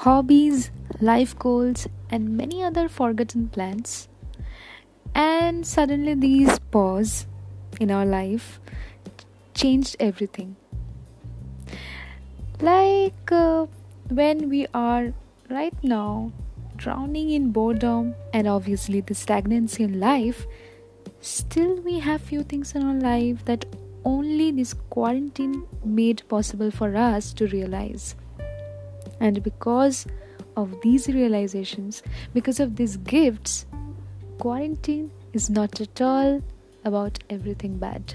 hobbies, life goals, and many other forgotten plans. And suddenly, these pause in our life changed everything. Like uh, when we are right now drowning in boredom and obviously the stagnancy in life, still we have few things in our life that only this quarantine made possible for us to realize. And because of these realizations, because of these gifts, quarantine is not at all about everything bad.